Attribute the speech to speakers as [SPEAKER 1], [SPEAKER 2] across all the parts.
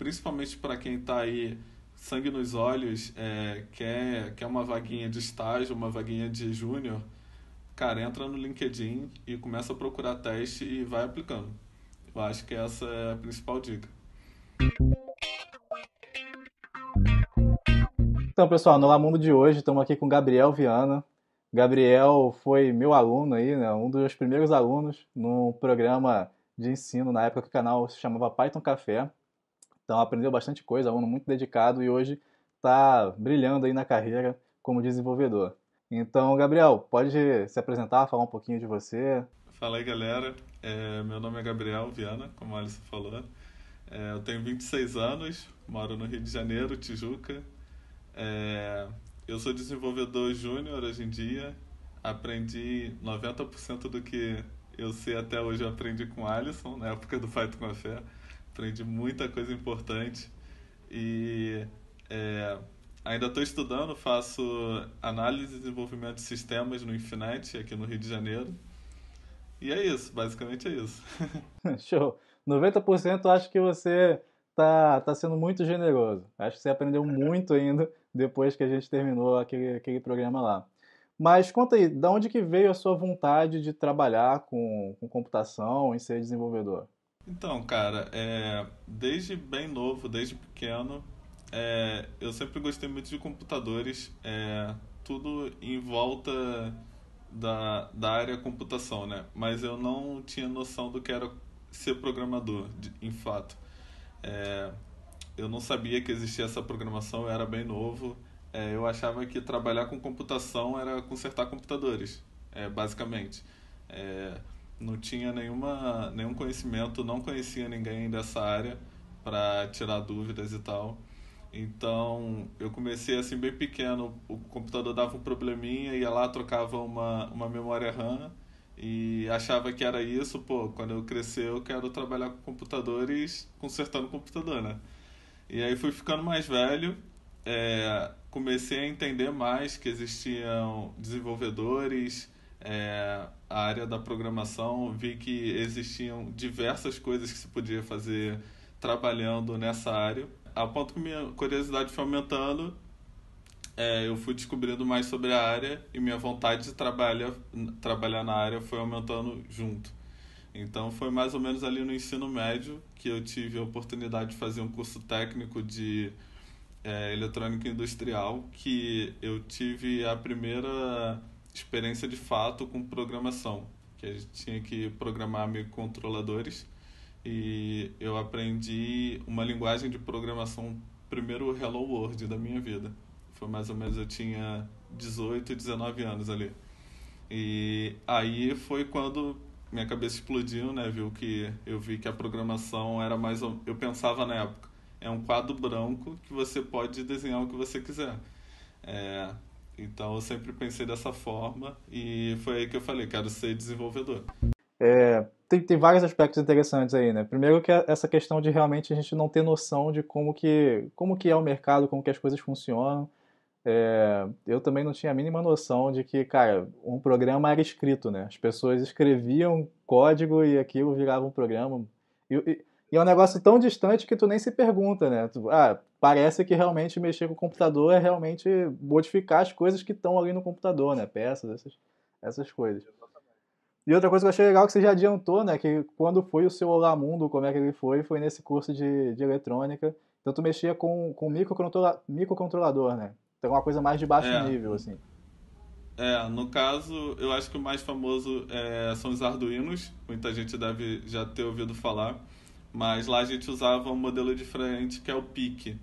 [SPEAKER 1] principalmente para quem está aí sangue nos olhos, é, quer, quer uma vaguinha de estágio, uma vaguinha de júnior, cara, entra no LinkedIn e começa a procurar teste e vai aplicando. Eu acho que essa é a principal dica.
[SPEAKER 2] Então, pessoal, no Lamundo de hoje estamos aqui com Gabriel Viana. Gabriel foi meu aluno aí, né, um dos primeiros alunos no programa de ensino na época que o canal se chamava Python Café. Então aprendeu bastante coisa, aluno muito dedicado e hoje está brilhando aí na carreira como desenvolvedor. Então, Gabriel, pode se apresentar, falar um pouquinho de você?
[SPEAKER 1] Fala aí, galera. É, meu nome é Gabriel Viana, como a Alice falou. É, eu tenho 26 anos, moro no Rio de Janeiro, Tijuca. É, eu sou desenvolvedor júnior hoje em dia. Aprendi 90% do que eu sei até hoje, eu aprendi com Alisson, na época do Fight com a Fé aprendi muita coisa importante e é, ainda estou estudando, faço análise e desenvolvimento de sistemas no Infinite, aqui no Rio de Janeiro. E é isso, basicamente é isso.
[SPEAKER 2] Show! 90% acho que você tá, tá sendo muito generoso. Acho que você aprendeu muito ainda depois que a gente terminou aquele, aquele programa lá. Mas conta aí, de onde que veio a sua vontade de trabalhar com, com computação, em ser desenvolvedor?
[SPEAKER 1] Então, cara, é, desde bem novo, desde pequeno, é, eu sempre gostei muito de computadores, é, tudo em volta da, da área computação, né? Mas eu não tinha noção do que era ser programador, de, em fato. É, eu não sabia que existia essa programação, eu era bem novo. É, eu achava que trabalhar com computação era consertar computadores, é, basicamente. É, não tinha nenhuma, nenhum conhecimento, não conhecia ninguém dessa área para tirar dúvidas e tal. Então, eu comecei assim bem pequeno, o computador dava um probleminha, ia lá, trocava uma, uma memória RAM e achava que era isso, pô, quando eu crescer eu quero trabalhar com computadores, consertando computador, né? E aí fui ficando mais velho, é, comecei a entender mais que existiam desenvolvedores, é, a área da programação, vi que existiam diversas coisas que se podia fazer trabalhando nessa área. A ponto que minha curiosidade foi aumentando, é, eu fui descobrindo mais sobre a área e minha vontade de trabalhar, trabalhar na área foi aumentando junto. Então foi mais ou menos ali no ensino médio que eu tive a oportunidade de fazer um curso técnico de é, eletrônica industrial, que eu tive a primeira experiência de fato com programação, que a gente tinha que programar microcontroladores e eu aprendi uma linguagem de programação primeiro Hello World da minha vida. Foi mais ou menos eu tinha 18, 19 anos ali. E aí foi quando minha cabeça explodiu, né? Viu que eu vi que a programação era mais eu pensava na época, é um quadro branco que você pode desenhar o que você quiser. É, então eu sempre pensei dessa forma e foi aí que eu falei, quero ser desenvolvedor.
[SPEAKER 2] É, tem, tem vários aspectos interessantes aí, né? Primeiro que é essa questão de realmente a gente não ter noção de como que, como que é o mercado, como que as coisas funcionam. É, eu também não tinha a mínima noção de que, cara, um programa era escrito, né? As pessoas escreviam código e aquilo virava um programa. E, e, e é um negócio tão distante que tu nem se pergunta, né? Tu, ah, parece que realmente mexer com o computador é realmente modificar as coisas que estão ali no computador, né? Peças, essas, essas coisas. E outra coisa que eu achei legal que você já adiantou, né? Que quando foi o seu Olá Mundo, como é que ele foi, foi nesse curso de, de eletrônica. Então tu mexia com, com microcontrola, microcontrolador, né? Então é uma coisa mais de baixo é. nível, assim.
[SPEAKER 1] É, no caso, eu acho que o mais famoso é, são os Arduinos. Muita gente deve já ter ouvido falar. Mas lá a gente usava um modelo diferente que é o PIC.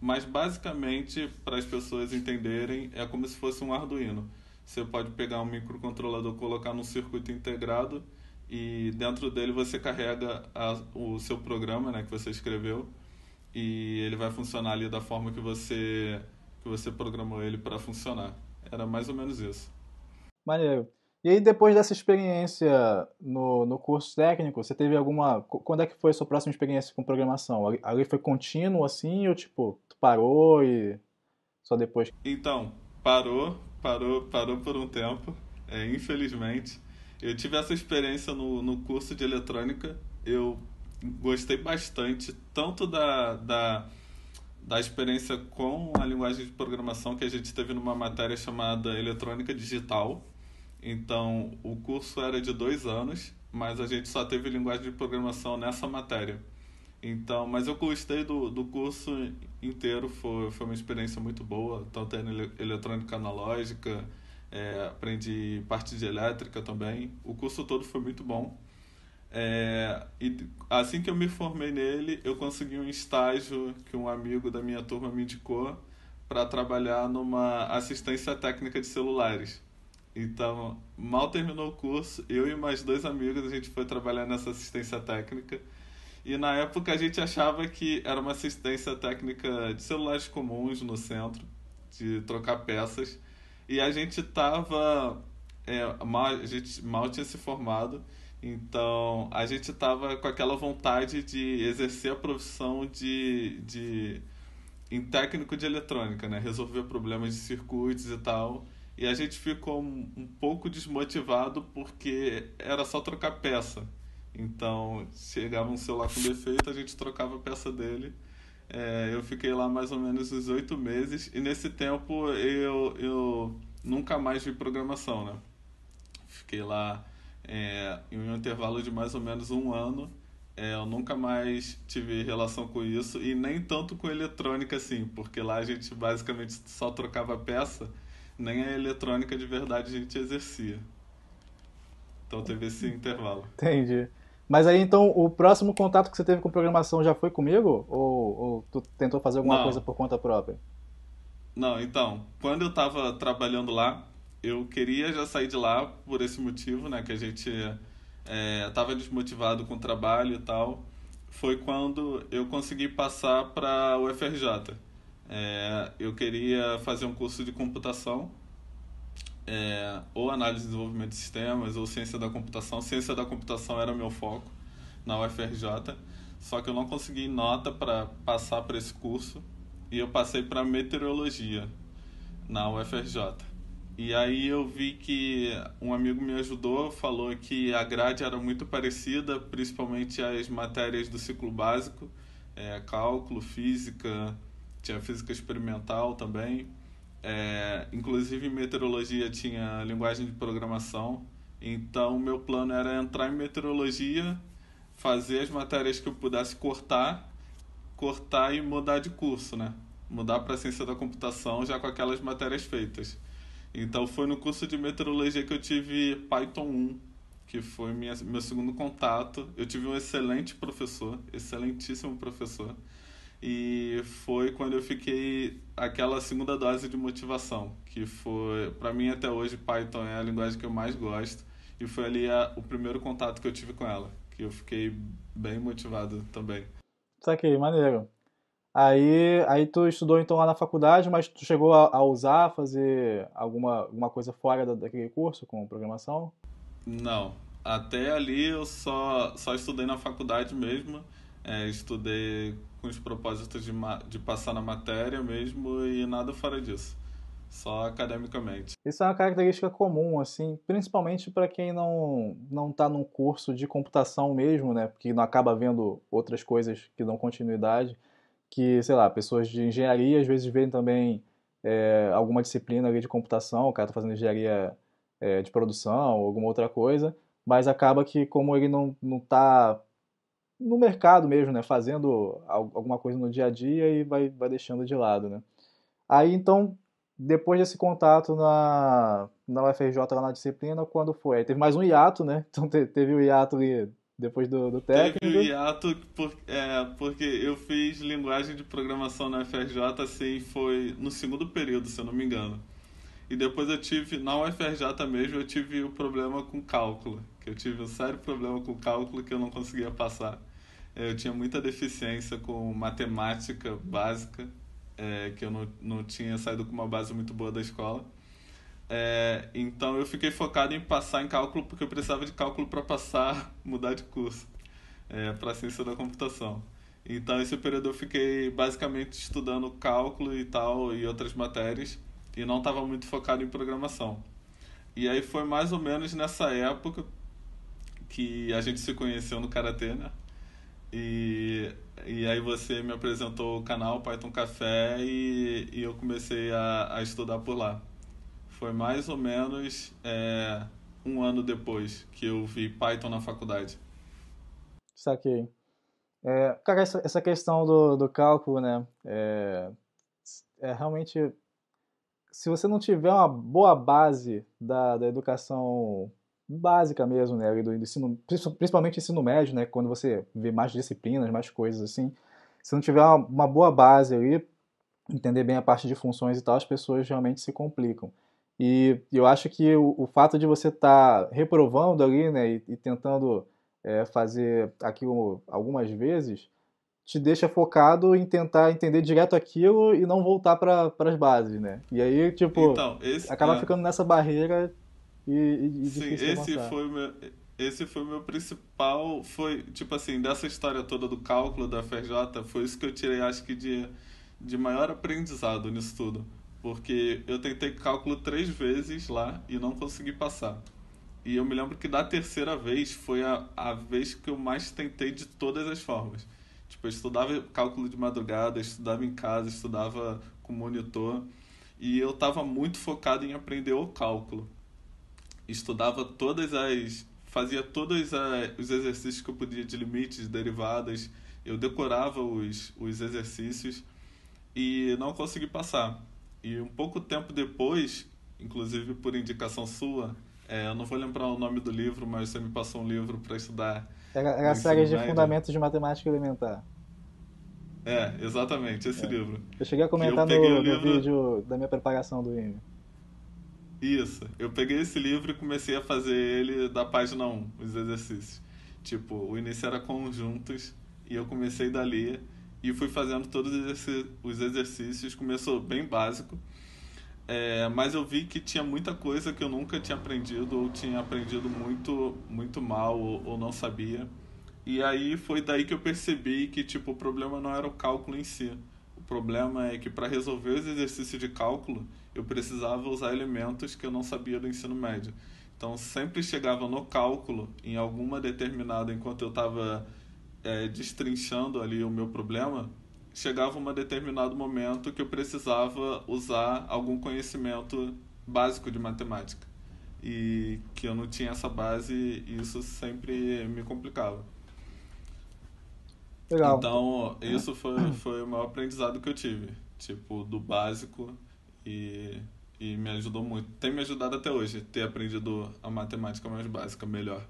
[SPEAKER 1] Mas basicamente, para as pessoas entenderem, é como se fosse um Arduino. Você pode pegar um microcontrolador, colocar num circuito integrado e dentro dele você carrega a, o seu programa, né, que você escreveu, e ele vai funcionar ali da forma que você que você programou ele para funcionar. Era mais ou menos isso.
[SPEAKER 2] Maneiro. E aí, depois dessa experiência no, no curso técnico, você teve alguma. Quando é que foi a sua próxima experiência com programação? Ali foi contínuo assim, ou tipo, parou e só depois?
[SPEAKER 1] Então, parou, parou, parou por um tempo, é, infelizmente. Eu tive essa experiência no, no curso de eletrônica. Eu gostei bastante tanto da, da, da experiência com a linguagem de programação que a gente teve numa matéria chamada Eletrônica Digital. Então, o curso era de dois anos, mas a gente só teve linguagem de programação nessa matéria. Então, mas eu gostei do, do curso inteiro, foi, foi uma experiência muito boa, tanto em eletrônica analógica, é, aprendi parte de elétrica também. O curso todo foi muito bom. É, e assim que eu me formei nele, eu consegui um estágio que um amigo da minha turma me indicou para trabalhar numa assistência técnica de celulares. Então, mal terminou o curso, eu e mais dois amigos a gente foi trabalhar nessa assistência técnica. E na época a gente achava que era uma assistência técnica de celulares comuns no centro, de trocar peças. E a gente tava. É, mal, a gente mal tinha se formado, então a gente tava com aquela vontade de exercer a profissão de, de em técnico de eletrônica, né? Resolver problemas de circuitos e tal. E a gente ficou um, um pouco desmotivado porque era só trocar peça. Então, chegava um celular com defeito, a gente trocava a peça dele. É, eu fiquei lá mais ou menos uns oito meses e nesse tempo eu, eu nunca mais vi programação, né? Fiquei lá é, em um intervalo de mais ou menos um ano. É, eu nunca mais tive relação com isso e nem tanto com eletrônica assim, porque lá a gente basicamente só trocava peça, nem a eletrônica de verdade a gente exercia. Então teve esse intervalo.
[SPEAKER 2] Entendi. Mas aí então o próximo contato que você teve com programação já foi comigo? Ou, ou tu tentou fazer alguma Não. coisa por conta própria?
[SPEAKER 1] Não, então, quando eu estava trabalhando lá, eu queria já sair de lá por esse motivo, né? Que a gente estava é, desmotivado com o trabalho e tal. Foi quando eu consegui passar para o UFRJ. É, eu queria fazer um curso de computação, é, ou análise e desenvolvimento de sistemas, ou ciência da computação. Ciência da computação era meu foco na UFRJ, só que eu não consegui nota para passar para esse curso e eu passei para meteorologia na UFRJ. E aí eu vi que um amigo me ajudou, falou que a grade era muito parecida, principalmente as matérias do ciclo básico, é, cálculo, física, tinha física experimental também. É, inclusive em meteorologia tinha linguagem de programação. Então meu plano era entrar em meteorologia, fazer as matérias que eu pudesse cortar, cortar e mudar de curso, né? Mudar para ciência da computação já com aquelas matérias feitas. Então foi no curso de meteorologia que eu tive Python 1, que foi minha, meu segundo contato. Eu tive um excelente professor, excelentíssimo professor. E foi quando eu fiquei aquela segunda dose de motivação, que foi, para mim até hoje, Python é a linguagem que eu mais gosto. E foi ali a, o primeiro contato que eu tive com ela, que eu fiquei bem motivado também.
[SPEAKER 2] Saquei, maneiro. Aí, aí tu estudou então lá na faculdade, mas tu chegou a, a usar, fazer alguma, alguma coisa fora da, daquele curso com programação?
[SPEAKER 1] Não. Até ali eu só, só estudei na faculdade mesmo. É, estudei com os propósitos de, de passar na matéria mesmo e nada fora disso. Só academicamente.
[SPEAKER 2] Isso é uma característica comum, assim, principalmente para quem não não está num curso de computação mesmo, né? Porque não acaba vendo outras coisas que dão continuidade. Que, sei lá, pessoas de engenharia às vezes veem também é, alguma disciplina ali de computação, o cara está fazendo engenharia é, de produção alguma outra coisa, mas acaba que, como ele não está no mercado mesmo, né? Fazendo alguma coisa no dia a dia e vai, vai deixando de lado, né? Aí, então, depois desse contato na, na UFRJ, lá na disciplina, quando foi? Aí teve mais um hiato, né? Então teve o hiato ali depois do, do técnico.
[SPEAKER 1] Teve o hiato por, é, porque eu fiz linguagem de programação na UFRJ, assim, foi no segundo período, se eu não me engano. E depois eu tive, na UFRJ mesmo, eu tive o problema com cálculo. Que eu tive um sério problema com cálculo que eu não conseguia passar. Eu tinha muita deficiência com matemática básica, é, que eu não, não tinha saído com uma base muito boa da escola. É, então eu fiquei focado em passar em cálculo porque eu precisava de cálculo para passar, mudar de curso é, para ciência da computação. Então esse período eu fiquei basicamente estudando cálculo e tal e outras matérias e não estava muito focado em programação. E aí foi mais ou menos nessa época que a gente se conheceu no karatê, né? E, e aí você me apresentou o canal Python Café e, e eu comecei a, a estudar por lá. Foi mais ou menos é, um ano depois que eu vi Python na faculdade.
[SPEAKER 2] Saquei. É, cara, essa, essa questão do, do cálculo, né? É, é realmente. Se você não tiver uma boa base da, da educação básica mesmo, né? Do ensino, principalmente ensino médio, né? Quando você vê mais disciplinas, mais coisas assim. Se não tiver uma, uma boa base ali, entender bem a parte de funções e tal, as pessoas realmente se complicam. E eu acho que o, o fato de você estar tá reprovando ali, né? E, e tentando é, fazer aquilo algumas vezes, te deixa focado em tentar entender direto aquilo e não voltar para as bases, né? E aí, tipo, então, esse, acaba é... ficando nessa barreira e, e,
[SPEAKER 1] Sim, esse foi o meu esse foi o meu principal, foi, tipo assim, dessa história toda do cálculo da FRJ, foi isso que eu tirei, acho que de, de maior aprendizado nisso tudo. Porque eu tentei cálculo três vezes lá e não consegui passar. E eu me lembro que da terceira vez foi a, a vez que eu mais tentei de todas as formas. Tipo, eu estudava cálculo de madrugada, estudava em casa, estudava com monitor. E eu estava muito focado em aprender o cálculo. Estudava todas as. Fazia todos os exercícios que eu podia de limites, derivadas. Eu decorava os, os exercícios e não consegui passar. E um pouco tempo depois, inclusive por indicação sua, é, eu não vou lembrar o nome do livro, mas você me passou um livro para estudar.
[SPEAKER 2] Era, era a série de Fundamentos de Matemática Elementar.
[SPEAKER 1] É, exatamente, esse é. livro.
[SPEAKER 2] Eu cheguei a comentar no, no livro... vídeo da minha preparação do IME.
[SPEAKER 1] Isso, eu peguei esse livro e comecei a fazer ele da página 1, os exercícios. Tipo, o início era conjuntos e eu comecei dali e fui fazendo todos os exercícios. Começou bem básico, é, mas eu vi que tinha muita coisa que eu nunca tinha aprendido ou tinha aprendido muito muito mal ou, ou, não sabia. E aí foi daí que eu percebi que tipo o problema não era o cálculo em si. Problema é que para resolver os exercícios de cálculo eu precisava usar elementos que eu não sabia do ensino médio. Então sempre chegava no cálculo em alguma determinada enquanto eu estava é, destrinchando ali o meu problema, chegava um determinado momento que eu precisava usar algum conhecimento básico de matemática. E que eu não tinha essa base e isso sempre me complicava.
[SPEAKER 2] Legal.
[SPEAKER 1] Então, isso foi, foi o maior aprendizado que eu tive. Tipo, do básico e, e me ajudou muito. Tem me ajudado até hoje, ter aprendido a matemática mais básica melhor.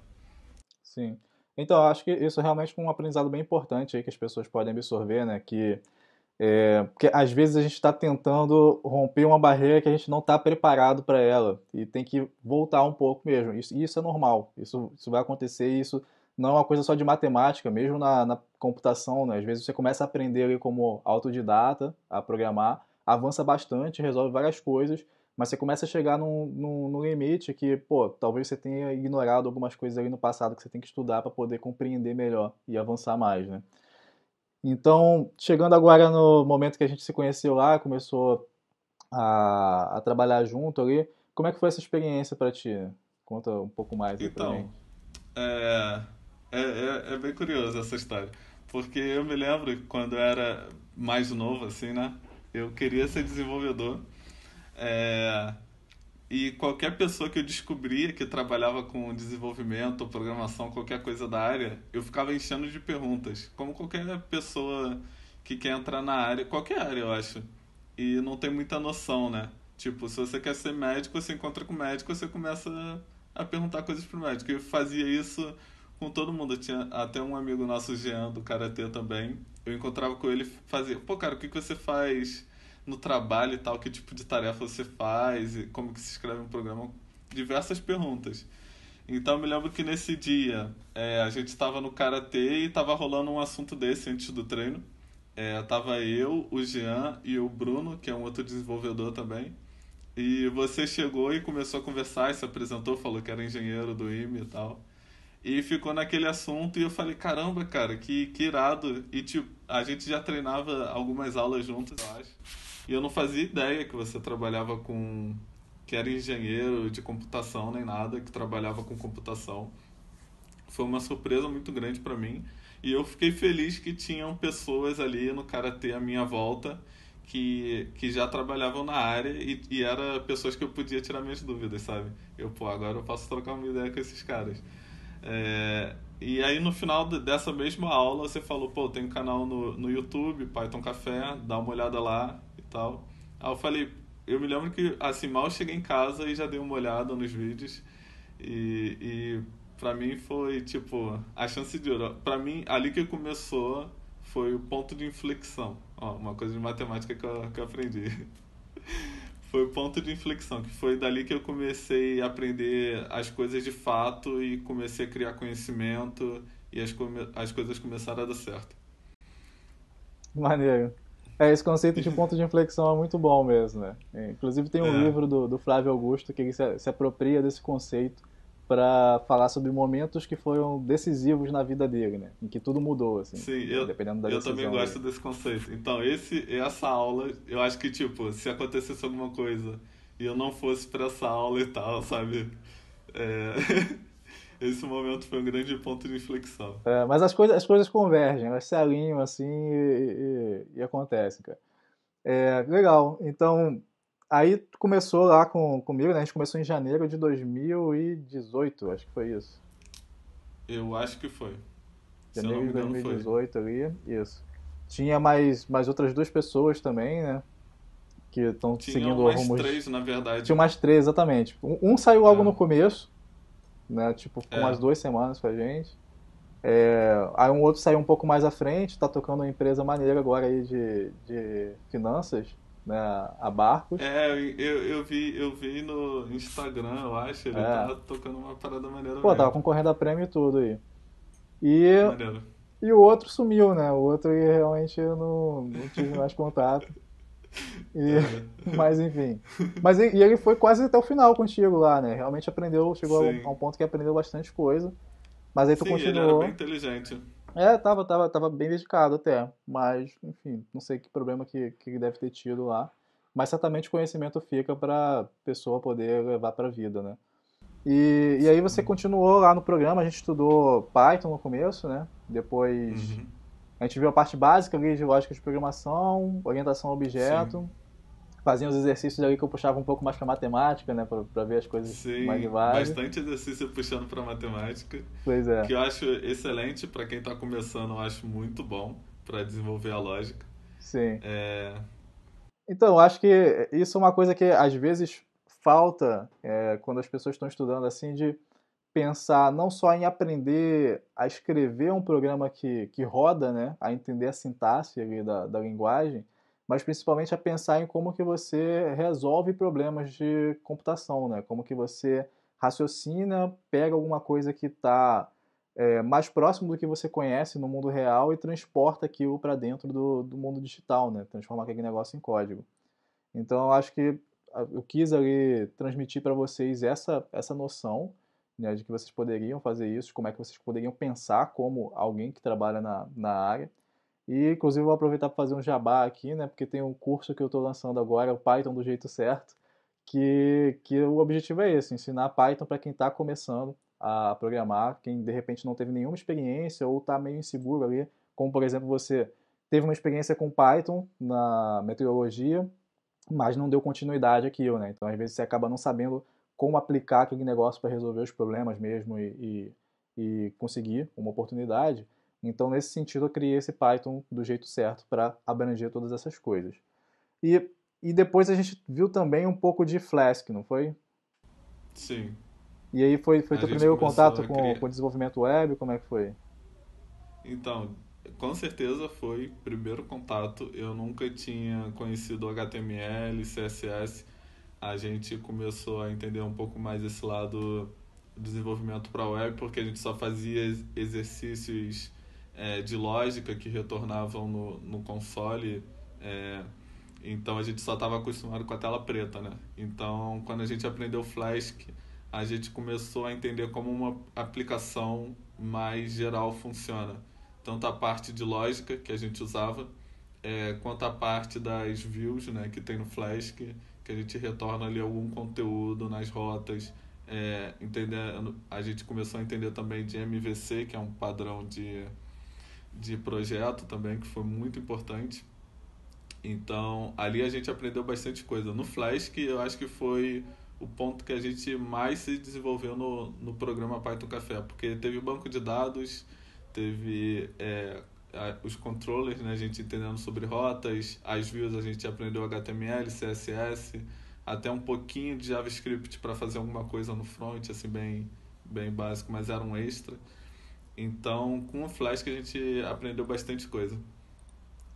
[SPEAKER 2] Sim. Então, acho que isso é realmente um aprendizado bem importante aí que as pessoas podem absorver, né? Que é, porque às vezes a gente está tentando romper uma barreira que a gente não está preparado para ela e tem que voltar um pouco mesmo. Isso, isso é normal, isso, isso vai acontecer. Isso não é uma coisa só de matemática, mesmo na, na computação. Né? Às vezes você começa a aprender ali como autodidata a programar, avança bastante, resolve várias coisas mas você começa a chegar num, num, num, limite que, pô, talvez você tenha ignorado algumas coisas ali no passado que você tem que estudar para poder compreender melhor e avançar mais, né? Então, chegando agora no momento que a gente se conheceu lá, começou a, a trabalhar junto ali, como é que foi essa experiência para ti? Conta um pouco mais aí
[SPEAKER 1] então, pra mim. É, é, é, é bem curioso essa história, porque eu me lembro quando eu era mais novo, assim, né? Eu queria ser desenvolvedor, é, e qualquer pessoa que eu descobria que trabalhava com desenvolvimento, programação, qualquer coisa da área, eu ficava enchendo de perguntas. Como qualquer pessoa que quer entrar na área, qualquer área eu acho, e não tem muita noção, né? Tipo, se você quer ser médico, você encontra com o médico, você começa a perguntar coisas pro médico. Eu fazia isso com todo mundo. Eu tinha até um amigo nosso, Jean, do Karatê também. Eu encontrava com ele fazia, pô, cara, o que, que você faz no trabalho e tal, que tipo de tarefa você faz, e como que se escreve um programa, diversas perguntas. Então eu me lembro que nesse dia é, a gente estava no karatê e estava rolando um assunto desse antes do treino. É, tava eu, o Jean e o Bruno, que é um outro desenvolvedor também. E você chegou e começou a conversar, e se apresentou, falou que era engenheiro do IME e tal. E ficou naquele assunto e eu falei, caramba, cara, que, que irado. E tipo, a gente já treinava algumas aulas juntos, eu acho. E eu não fazia ideia que você trabalhava com. que era engenheiro de computação nem nada, que trabalhava com computação. Foi uma surpresa muito grande para mim. E eu fiquei feliz que tinham pessoas ali no Karatê à minha volta que, que já trabalhavam na área e, e era pessoas que eu podia tirar minhas dúvidas, sabe? Eu, pô, agora eu posso trocar uma ideia com esses caras. É, e aí no final dessa mesma aula você falou, pô, tem um canal no, no YouTube, Python Café, dá uma olhada lá e tal. Aí eu falei, eu me lembro que assim, mal cheguei em casa e já dei uma olhada nos vídeos. E, e pra mim foi tipo, a chance de ouro. Pra mim, ali que começou foi o ponto de inflexão. Ó, uma coisa de matemática que eu, que eu aprendi. foi o ponto de inflexão, que foi dali que eu comecei a aprender as coisas de fato e comecei a criar conhecimento e as, as coisas começaram a dar certo.
[SPEAKER 2] Maneiro. É, esse conceito de ponto de inflexão é muito bom mesmo, né? Inclusive tem um é. livro do, do Flávio Augusto que ele se, se apropria desse conceito para falar sobre momentos que foram decisivos na vida dele, né? Em que tudo mudou, assim.
[SPEAKER 1] Sim, eu, dependendo da eu também gosto dele. desse conceito. Então, esse, essa aula, eu acho que, tipo, se acontecesse alguma coisa e eu não fosse para essa aula e tal, sabe? É... esse momento foi um grande ponto de inflexão.
[SPEAKER 2] É, mas as coisas, as coisas convergem, elas se alinham assim e, e, e acontecem, cara. É, legal. Então, Aí começou lá com, comigo, né? A gente começou em janeiro de 2018, acho que foi isso.
[SPEAKER 1] Eu acho que foi.
[SPEAKER 2] Janeiro de 2018 ali, isso. Tinha mais, mais outras duas pessoas também, né? Que estão seguindo
[SPEAKER 1] mais rumos... três, na verdade.
[SPEAKER 2] Tinha mais três, exatamente. Um, um saiu logo é. no começo, né? Tipo, com é. umas duas semanas com a gente. É, aí um outro saiu um pouco mais à frente, tá tocando uma empresa maneira agora aí de, de finanças né, a barcos.
[SPEAKER 1] É, eu, eu, vi, eu vi no Instagram, eu acho, ele é. tava tocando uma parada maneira
[SPEAKER 2] Pô,
[SPEAKER 1] mesmo.
[SPEAKER 2] tava concorrendo a prêmio e tudo aí. E, Maneiro. e o outro sumiu, né? O outro realmente eu não, não tive mais contato. E, é. Mas enfim. Mas e, e, ele foi quase até o final contigo lá, né? Realmente aprendeu, chegou a um, a um, ponto que aprendeu bastante coisa. Mas aí tu
[SPEAKER 1] Sim,
[SPEAKER 2] continuou.
[SPEAKER 1] Ele era bem inteligente.
[SPEAKER 2] É, tava, tava, tava bem dedicado até. Mas, enfim, não sei que problema que, que deve ter tido lá. Mas certamente o conhecimento fica para pessoa poder levar para a vida, né? E, e aí você continuou lá no programa, a gente estudou Python no começo, né? Depois uhum. a gente viu a parte básica ali de lógica de programação, orientação a objeto. Sim fazia os exercícios ali que eu puxava um pouco mais para matemática, né, para ver as coisas
[SPEAKER 1] Sim,
[SPEAKER 2] mais
[SPEAKER 1] vagas. bastante exercício puxando para matemática.
[SPEAKER 2] Pois é.
[SPEAKER 1] Que eu acho excelente para quem está começando, eu acho muito bom para desenvolver a lógica.
[SPEAKER 2] Sim.
[SPEAKER 1] É...
[SPEAKER 2] Então, eu acho que isso é uma coisa que às vezes falta é, quando as pessoas estão estudando assim de pensar não só em aprender a escrever um programa que, que roda, né, a entender a sintaxe da, da linguagem, mas principalmente a pensar em como que você resolve problemas de computação, né? Como que você raciocina, pega alguma coisa que está é, mais próximo do que você conhece no mundo real e transporta aquilo para dentro do, do mundo digital, né? Transforma aquele negócio em código. Então, eu acho que eu quis ali transmitir para vocês essa, essa noção né, de que vocês poderiam fazer isso, como é que vocês poderiam pensar como alguém que trabalha na, na área. E, inclusive, vou aproveitar para fazer um jabá aqui, né? Porque tem um curso que eu estou lançando agora, o Python do jeito certo, que, que o objetivo é esse, ensinar Python para quem está começando a programar, quem de repente não teve nenhuma experiência ou está meio inseguro ali, como por exemplo você teve uma experiência com Python na meteorologia, mas não deu continuidade aquilo, né? Então às vezes você acaba não sabendo como aplicar aquele negócio para resolver os problemas mesmo e, e, e conseguir uma oportunidade. Então, nesse sentido, eu criei esse Python do jeito certo para abranger todas essas coisas. E, e depois a gente viu também um pouco de Flask, não foi?
[SPEAKER 1] Sim.
[SPEAKER 2] E aí foi, foi teu primeiro contato com, criar... com desenvolvimento web? Como é que foi?
[SPEAKER 1] Então, com certeza foi primeiro contato. Eu nunca tinha conhecido HTML, CSS. A gente começou a entender um pouco mais esse lado do desenvolvimento para web, porque a gente só fazia exercícios é, de lógica que retornavam no, no console. É, então a gente só estava acostumado com a tela preta, né? Então quando a gente aprendeu Flash, a gente começou a entender como uma aplicação mais geral funciona. Tanto a parte de lógica que a gente usava, é, quanto a parte das views né, que tem no Flash, que, que a gente retorna ali algum conteúdo nas rotas. É, entender, a gente começou a entender também de MVC, que é um padrão de de projeto também, que foi muito importante. Então, ali a gente aprendeu bastante coisa. No Flash, que eu acho que foi o ponto que a gente mais se desenvolveu no, no programa Python Café, porque teve banco de dados, teve é, os controllers, né, a gente entendendo sobre rotas, as views a gente aprendeu HTML, CSS, até um pouquinho de JavaScript para fazer alguma coisa no front, assim, bem, bem básico, mas era um extra. Então, com o Flash que a gente aprendeu bastante coisa.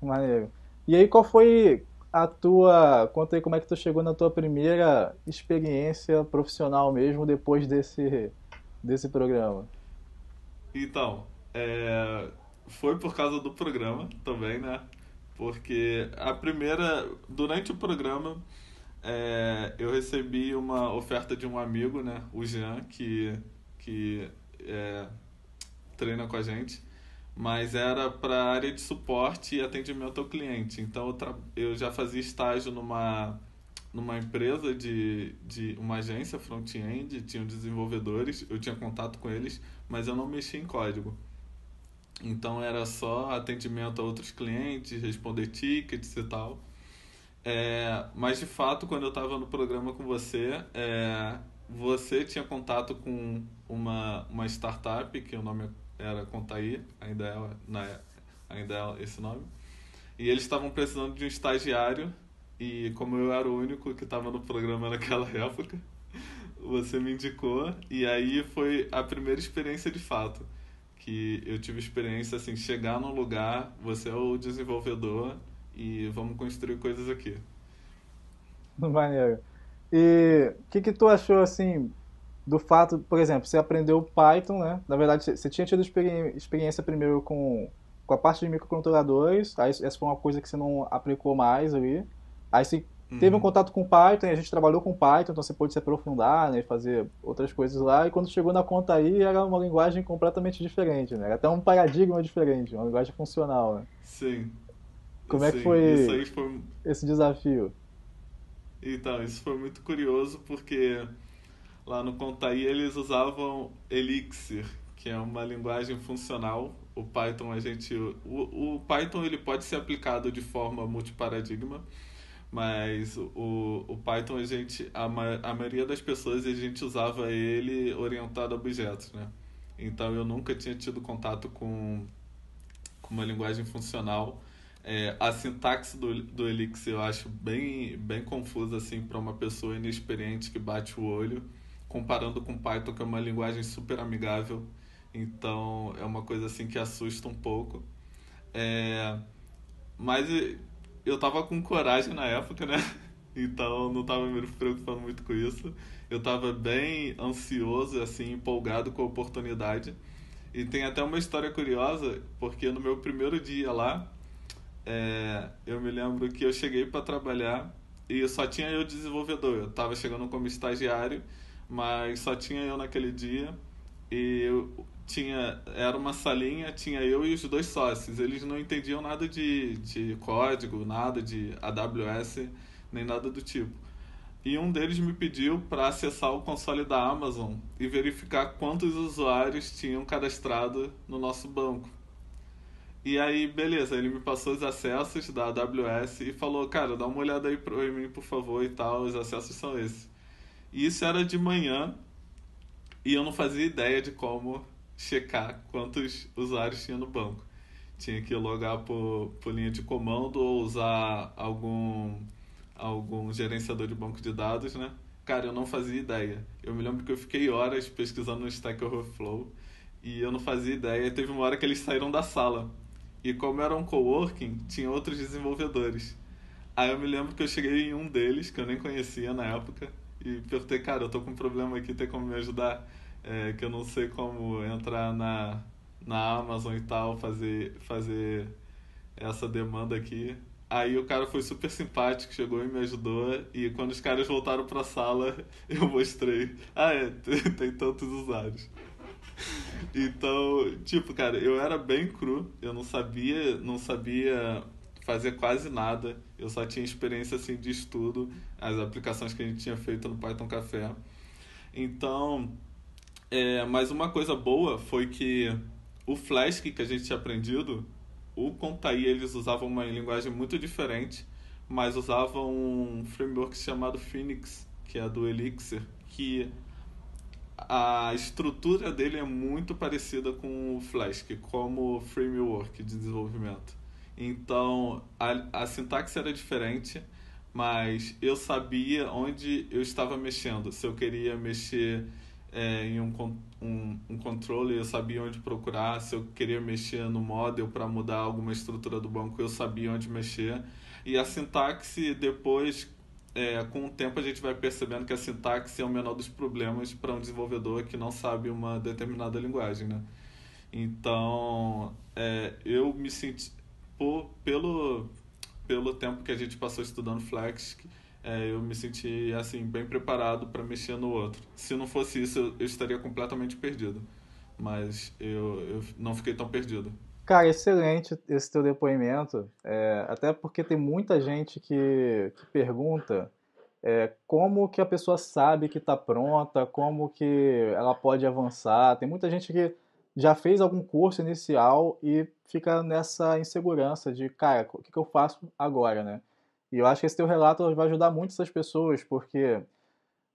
[SPEAKER 2] Maneiro. E aí, qual foi a tua. Conta aí como é que tu chegou na tua primeira experiência profissional mesmo depois desse, desse programa?
[SPEAKER 1] Então, é, foi por causa do programa também, né? Porque a primeira. Durante o programa, é, eu recebi uma oferta de um amigo, né? O Jean, que, que é, treina com a gente mas era para a área de suporte e atendimento ao cliente. Então eu, eu já fazia estágio numa numa empresa de, de uma agência front-end, tinham desenvolvedores, eu tinha contato com eles, mas eu não mexia em código. Então era só atendimento a outros clientes, responder tickets e tal. É, mas de fato, quando eu estava no programa com você, é, você tinha contato com uma, uma startup, que o nome é era Contaí, ainda é, na, ainda é esse nome. E eles estavam precisando de um estagiário, e como eu era o único que estava no programa naquela época, você me indicou, e aí foi a primeira experiência de fato. Que eu tive experiência assim, chegar num lugar, você é o desenvolvedor e vamos construir coisas aqui.
[SPEAKER 2] Maneiro. E o que, que tu achou assim do fato, por exemplo, você aprendeu Python, né? Na verdade, você tinha tido experiência primeiro com, com a parte de microcontroladores, aí essa foi uma coisa que você não aplicou mais ali. Aí você uhum. teve um contato com Python e a gente trabalhou com Python, então você pôde se aprofundar, né? Fazer outras coisas lá. E quando chegou na conta aí, era uma linguagem completamente diferente, né? Era até um paradigma diferente, uma linguagem funcional, né?
[SPEAKER 1] Sim.
[SPEAKER 2] Como é que foi, foi esse desafio?
[SPEAKER 1] Então, isso foi muito curioso porque lá no Contaí eles usavam Elixir, que é uma linguagem funcional. O Python a gente o, o Python ele pode ser aplicado de forma multiparadigma, mas o, o Python a gente a, a maioria das pessoas a gente usava ele orientado a objetos, né? Então eu nunca tinha tido contato com com uma linguagem funcional. É, a sintaxe do, do Elixir eu acho bem, bem confusa assim para uma pessoa inexperiente que bate o olho comparando com Python, que é uma linguagem super amigável. Então é uma coisa assim que assusta um pouco. É, mas eu tava com coragem na época, né? Então não tava me preocupando muito com isso. Eu tava bem ansioso, assim, empolgado com a oportunidade. E tem até uma história curiosa, porque no meu primeiro dia lá, é, eu me lembro que eu cheguei para trabalhar e só tinha eu desenvolvedor. Eu tava chegando como estagiário mas só tinha eu naquele dia. E eu tinha era uma salinha tinha eu e os dois sócios. Eles não entendiam nada de, de código nada de AWS nem nada do tipo. E um deles me pediu para acessar o console da Amazon e verificar quantos usuários tinham cadastrado no nosso banco. E aí beleza ele me passou os acessos da AWS e falou cara dá uma olhada aí para mim por favor e tal os acessos são esses e isso era de manhã e eu não fazia ideia de como checar quantos usuários tinha no banco. Tinha que logar por, por linha de comando ou usar algum, algum gerenciador de banco de dados, né? Cara, eu não fazia ideia. Eu me lembro que eu fiquei horas pesquisando no Stack Overflow e eu não fazia ideia. Teve uma hora que eles saíram da sala. E como era um coworking, tinha outros desenvolvedores. Aí eu me lembro que eu cheguei em um deles, que eu nem conhecia na época, e perguntei, cara, eu tô com um problema aqui, tem como me ajudar? É, que eu não sei como entrar na, na Amazon e tal, fazer, fazer essa demanda aqui. Aí o cara foi super simpático, chegou e me ajudou. E quando os caras voltaram pra sala, eu mostrei. Ah, é, tem, tantos usuários. Então, tipo, cara, eu era bem cru, eu não sabia, não sabia fazer quase nada. Eu só tinha experiência assim de estudo, as aplicações que a gente tinha feito no Python Café. Então, é, mas uma coisa boa foi que o Flask que a gente tinha aprendido, o Contaí eles usavam uma linguagem muito diferente, mas usavam um framework chamado Phoenix, que é do Elixir, que a estrutura dele é muito parecida com o Flask, como framework de desenvolvimento. Então, a, a sintaxe era diferente, mas eu sabia onde eu estava mexendo. Se eu queria mexer é, em um, um, um controle, eu sabia onde procurar. Se eu queria mexer no model para mudar alguma estrutura do banco, eu sabia onde mexer. E a sintaxe, depois, é, com o tempo, a gente vai percebendo que a sintaxe é o menor dos problemas para um desenvolvedor que não sabe uma determinada linguagem, né? Então, é, eu me senti por, pelo, pelo tempo que a gente passou estudando Flex, é, eu me senti assim bem preparado para mexer no outro. Se não fosse isso, eu, estaria completamente perdido. Mas eu, eu não fiquei tão perdido.
[SPEAKER 2] Cara, excelente esse teu depoimento. É, até porque tem muita gente que, que pergunta é, como que a pessoa sabe que está pronta, como que ela pode avançar. Tem muita gente que já fez algum curso inicial e fica nessa insegurança de, cara, o que, eu faço agora, né? E eu acho que esse teu relato vai ajudar muito essas pessoas, porque,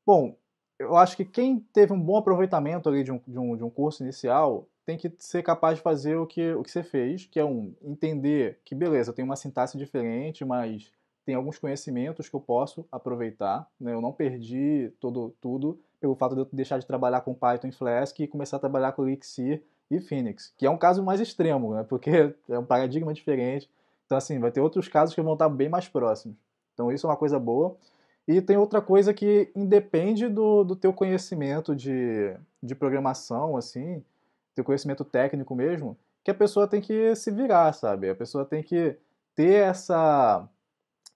[SPEAKER 2] bom, eu acho que quem teve um bom aproveitamento ali de um, de um, de um curso inicial tem que ser capaz de fazer o que, o que você fez, que é um entender que, beleza, eu tenho uma sintaxe diferente, mas tem alguns conhecimentos que eu posso aproveitar, né? Eu não perdi todo, tudo pelo fato de eu deixar de trabalhar com Python e Flask e começar a trabalhar com Elixir e Phoenix, que é um caso mais extremo, né? Porque é um paradigma diferente. Então, assim, vai ter outros casos que vão estar bem mais próximos. Então, isso é uma coisa boa. E tem outra coisa que independe do, do teu conhecimento de, de programação, assim, teu conhecimento técnico mesmo, que a pessoa tem que se virar, sabe? A pessoa tem que ter essa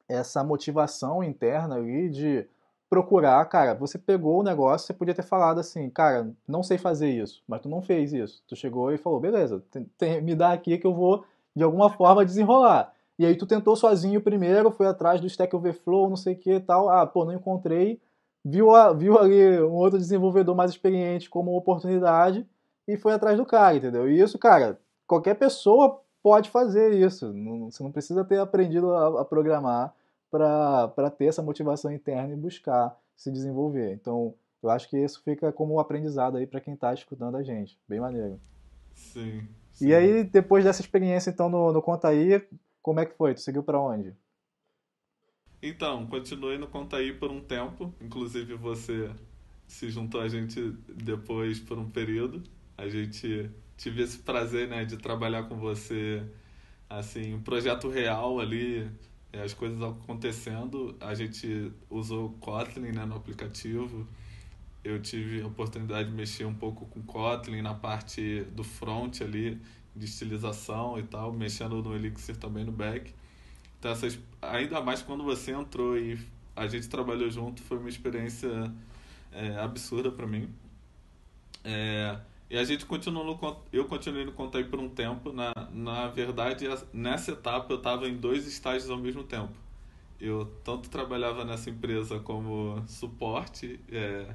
[SPEAKER 2] essa motivação interna ali de procurar, cara, você pegou o negócio, você podia ter falado assim, cara, não sei fazer isso, mas tu não fez isso. Tu chegou e falou, beleza, tem, tem, me dá aqui que eu vou de alguma forma desenrolar. E aí tu tentou sozinho primeiro, foi atrás do Stack Overflow, não sei o que tal, ah, pô, não encontrei, viu, a, viu ali um outro desenvolvedor mais experiente como oportunidade e foi atrás do cara, entendeu? E isso, cara, qualquer pessoa pode fazer isso. Não, você não precisa ter aprendido a, a programar para ter essa motivação interna e buscar se desenvolver. Então, eu acho que isso fica como um aprendizado aí para quem está escutando a gente. Bem maneiro.
[SPEAKER 1] Sim, sim.
[SPEAKER 2] E aí, depois dessa experiência, então, no, no Contaí, como é que foi? Tu seguiu para onde?
[SPEAKER 1] Então, continuei no Contaí por um tempo. Inclusive, você se juntou a gente depois por um período. A gente tive esse prazer, né, de trabalhar com você, assim, um projeto real ali, as coisas acontecendo. A gente usou Kotlin né, no aplicativo. Eu tive a oportunidade de mexer um pouco com Kotlin na parte do front ali, de estilização e tal, mexendo no Elixir também no back. Então, essas, ainda mais quando você entrou e a gente trabalhou junto, foi uma experiência é, absurda para mim. É, e a gente continuou no, eu continuei no Contaí por um tempo. Na, na verdade, nessa etapa eu estava em dois estágios ao mesmo tempo. Eu tanto trabalhava nessa empresa como suporte, é,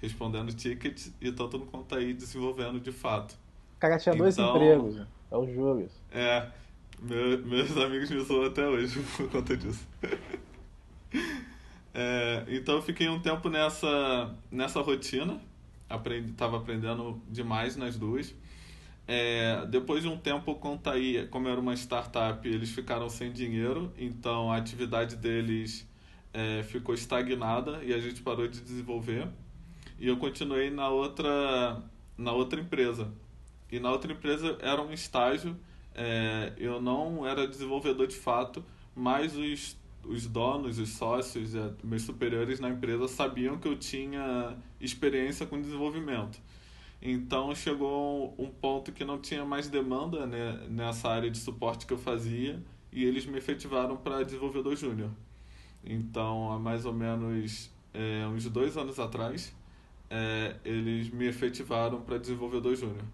[SPEAKER 1] respondendo tickets, e tanto no Contaí desenvolvendo de fato.
[SPEAKER 2] O cara tinha então, dois empregos, né? é os jogos.
[SPEAKER 1] É, meu, meus amigos me zoam até hoje por conta disso. é, então eu fiquei um tempo nessa, nessa rotina aprendi, tava aprendendo demais nas duas. É, depois de um tempo, com Taí, como era uma startup, eles ficaram sem dinheiro, então a atividade deles é, ficou estagnada e a gente parou de desenvolver. E eu continuei na outra, na outra empresa. E na outra empresa era um estágio, é, eu não era desenvolvedor de fato, mas os os donos, os sócios, meus superiores na empresa sabiam que eu tinha experiência com desenvolvimento. Então chegou um ponto que não tinha mais demanda né, nessa área de suporte que eu fazia e eles me efetivaram para desenvolvedor júnior. Então, há mais ou menos é, uns dois anos atrás, é, eles me efetivaram para desenvolvedor júnior.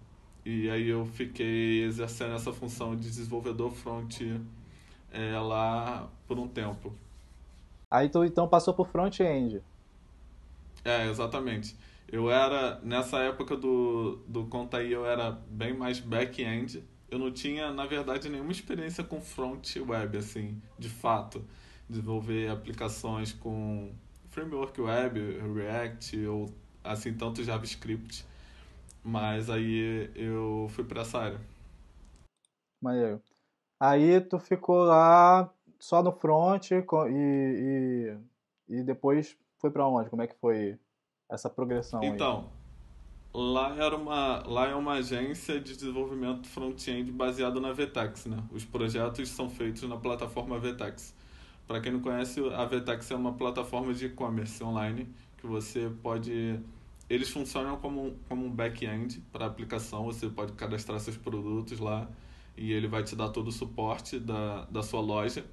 [SPEAKER 1] E aí eu fiquei exercendo essa função de desenvolvedor front é, lá por um tempo.
[SPEAKER 2] Aí tu então passou por front-end.
[SPEAKER 1] É, exatamente. Eu era, nessa época do, do Contaí, eu era bem mais back-end. Eu não tinha, na verdade, nenhuma experiência com front web, assim, de fato. Desenvolver aplicações com framework web, React ou, assim, tanto JavaScript. Mas aí eu fui para essa área.
[SPEAKER 2] Maneiro. Aí tu ficou lá só no front e, e, e depois foi para onde? Como é que foi essa progressão
[SPEAKER 1] então, aí? lá era uma lá é uma agência de desenvolvimento front-end baseado na Vtex, né? Os projetos são feitos na plataforma Vtex. Para quem não conhece, a Vtex é uma plataforma de e-commerce online que você pode eles funcionam como, como um back-end para aplicação, você pode cadastrar seus produtos lá e ele vai te dar todo o suporte da, da sua loja.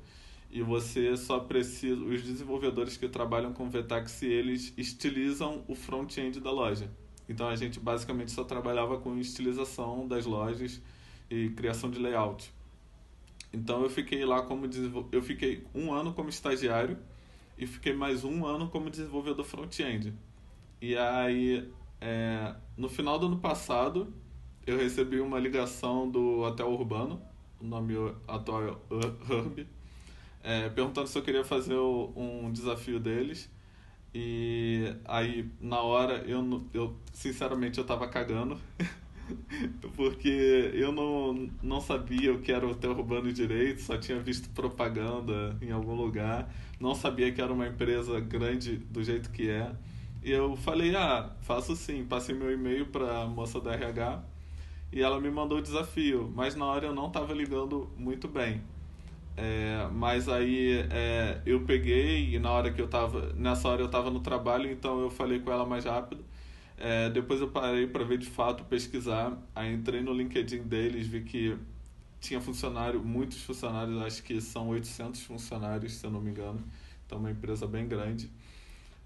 [SPEAKER 1] E você só precisa os desenvolvedores que trabalham com Vtex eles estilizam o front-end da loja. Então a gente basicamente só trabalhava com estilização das lojas e criação de layout. Então eu fiquei lá como eu fiquei um ano como estagiário e fiquei mais um ano como desenvolvedor front-end. E aí é, no final do ano passado eu recebi uma ligação do Hotel Urbano o nome atual é Hub é, perguntando se eu queria fazer um desafio deles. E aí, na hora, eu, eu sinceramente, eu tava cagando. porque eu não, não sabia o que era o hotel urbano direito, só tinha visto propaganda em algum lugar, não sabia que era uma empresa grande do jeito que é. E eu falei, ah, faço sim. Passei meu e-mail para a moça da RH e ela me mandou o desafio, mas na hora eu não estava ligando muito bem. É, mas aí é, eu peguei e na hora que eu tava. Nessa hora eu tava no trabalho, então eu falei com ela mais rápido. É, depois eu parei para ver de fato, pesquisar. Aí entrei no LinkedIn deles, vi que tinha funcionário, muitos funcionários, acho que são 800 funcionários, se eu não me engano. Então, uma empresa bem grande.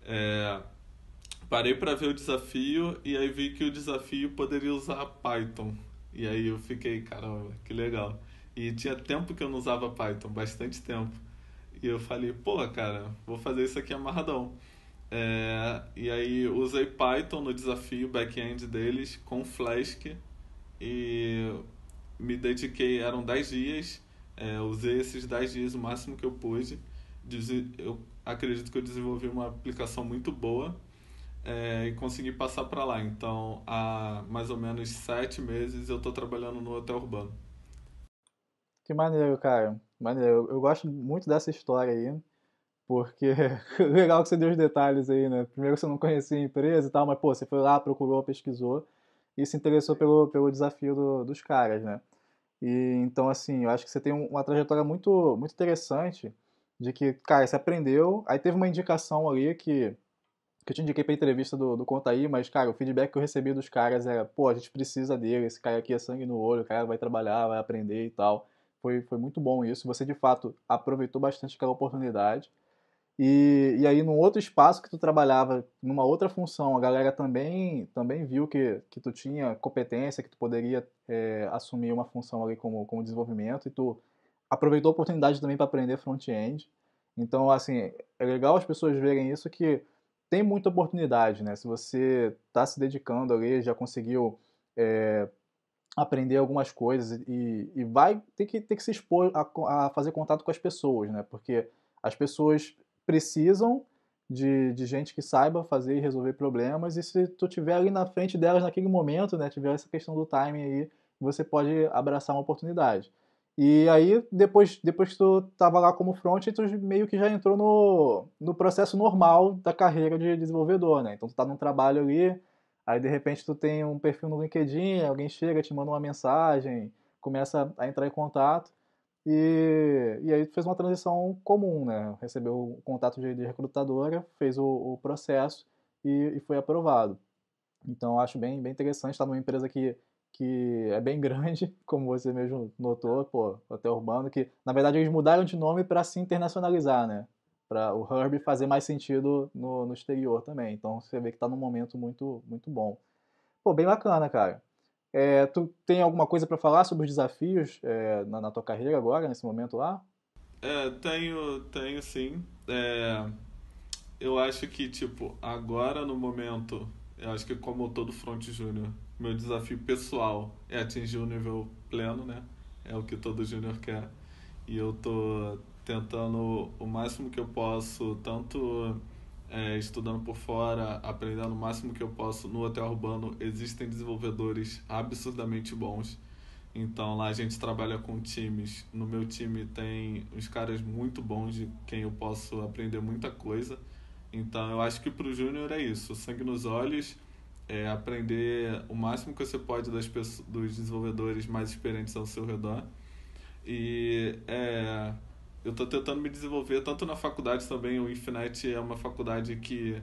[SPEAKER 1] É, parei para ver o desafio e aí vi que o desafio poderia usar Python. E aí eu fiquei, caramba, que legal. E tinha tempo que eu não usava Python, bastante tempo. E eu falei, pô, cara, vou fazer isso aqui amarradão. É, e aí usei Python no desafio back-end deles com Flask e me dediquei, eram 10 dias, é, usei esses 10 dias o máximo que eu pude. Eu acredito que eu desenvolvi uma aplicação muito boa é, e consegui passar para lá. Então, há mais ou menos 7 meses eu estou trabalhando no hotel urbano.
[SPEAKER 2] Que maneiro, cara. Maneiro. Eu, eu gosto muito dessa história aí, porque legal que você deu os detalhes aí, né? Primeiro você não conhecia a empresa e tal, mas pô, você foi lá, procurou, pesquisou e se interessou pelo, pelo desafio do, dos caras, né? E então, assim, eu acho que você tem uma trajetória muito, muito interessante de que, cara, você aprendeu, aí teve uma indicação ali que, que eu te indiquei pra entrevista do, do Conta aí, mas, cara, o feedback que eu recebi dos caras era, pô, a gente precisa dele, esse cara aqui é sangue no olho, o cara vai trabalhar, vai aprender e tal. Foi, foi muito bom isso. Você, de fato, aproveitou bastante aquela oportunidade. E, e aí, num outro espaço que tu trabalhava, numa outra função, a galera também, também viu que, que tu tinha competência, que tu poderia é, assumir uma função ali como, como desenvolvimento, e tu aproveitou a oportunidade também para aprender front-end. Então, assim, é legal as pessoas verem isso que tem muita oportunidade, né? Se você está se dedicando ali, já conseguiu é, aprender algumas coisas e, e vai ter que, ter que se expor a, a, fazer contato com as pessoas, né? Porque as pessoas precisam de, de gente que saiba fazer e resolver problemas e se tu tiver ali na frente delas naquele momento, né? Tiver essa questão do timing aí, você pode abraçar uma oportunidade. E aí, depois, depois que tu estava lá como front, tu meio que já entrou no, no processo normal da carreira de desenvolvedor, né? Então tu tá num trabalho ali, Aí de repente tu tem um perfil no LinkedIn, alguém chega, te manda uma mensagem, começa a entrar em contato. E, e aí tu fez uma transição comum, né? Recebeu o contato de, de recrutadora, fez o, o processo e, e, foi aprovado. Então acho bem, bem interessante estar numa empresa que, que é bem grande, como você mesmo notou, pô, Hotel Urbano, que na verdade eles mudaram de nome para se internacionalizar, né? para o Herbie fazer mais sentido no, no exterior também. Então você vê que está num momento muito, muito bom. Pô, bem bacana, cara. É, tu tem alguma coisa para falar sobre os desafios é, na, na, tua carreira agora, nesse momento lá?
[SPEAKER 1] É, tenho, tenho sim. É, eu acho que, tipo, agora no momento Eu acho que como todo front júnior, meu desafio pessoal é atingir o nível pleno, né? É o que todo júnior quer. E eu tô tentando o máximo que eu posso, tanto é, estudando por fora, aprendendo o máximo que eu posso no hotel urbano. Existem desenvolvedores absurdamente bons. Então lá a gente trabalha com times. No meu time tem uns caras muito bons de quem eu posso aprender muita coisa. Então eu acho que para o júnior é isso, sangue nos olhos, é aprender o máximo que você pode das pessoas, dos desenvolvedores mais experientes ao seu redor. E é, eu estou tentando me desenvolver tanto na faculdade também. O Infinite é uma faculdade que,